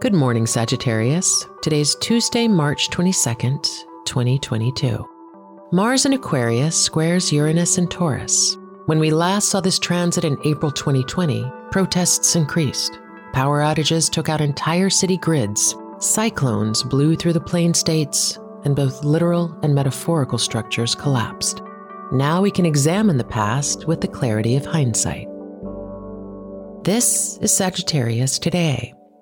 Good morning, Sagittarius. Today's Tuesday, March 22nd, 2022. Mars in Aquarius squares Uranus and Taurus. When we last saw this transit in April 2020, protests increased. Power outages took out entire city grids. Cyclones blew through the plain states, and both literal and metaphorical structures collapsed. Now we can examine the past with the clarity of hindsight. This is Sagittarius Today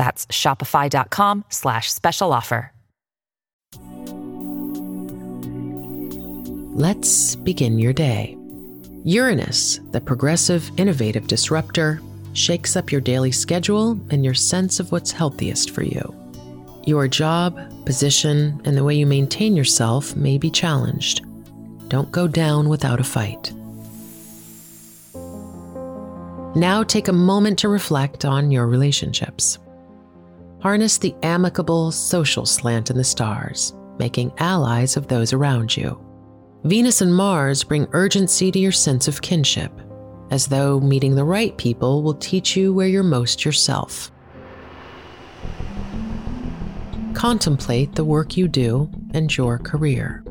That's shopify.com slash special offer. Let's begin your day. Uranus, the progressive, innovative disruptor, shakes up your daily schedule and your sense of what's healthiest for you. Your job, position, and the way you maintain yourself may be challenged. Don't go down without a fight. Now take a moment to reflect on your relationships. Harness the amicable social slant in the stars, making allies of those around you. Venus and Mars bring urgency to your sense of kinship, as though meeting the right people will teach you where you're most yourself. Contemplate the work you do and your career.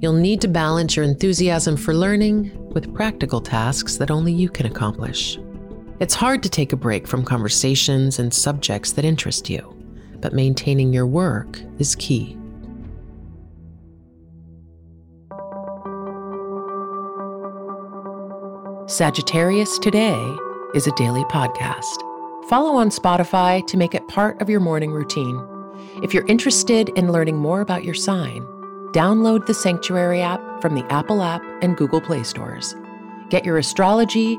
You'll need to balance your enthusiasm for learning with practical tasks that only you can accomplish. It's hard to take a break from conversations and subjects that interest you, but maintaining your work is key. Sagittarius Today is a daily podcast. Follow on Spotify to make it part of your morning routine. If you're interested in learning more about your sign, download the Sanctuary app from the Apple app and Google Play stores. Get your astrology,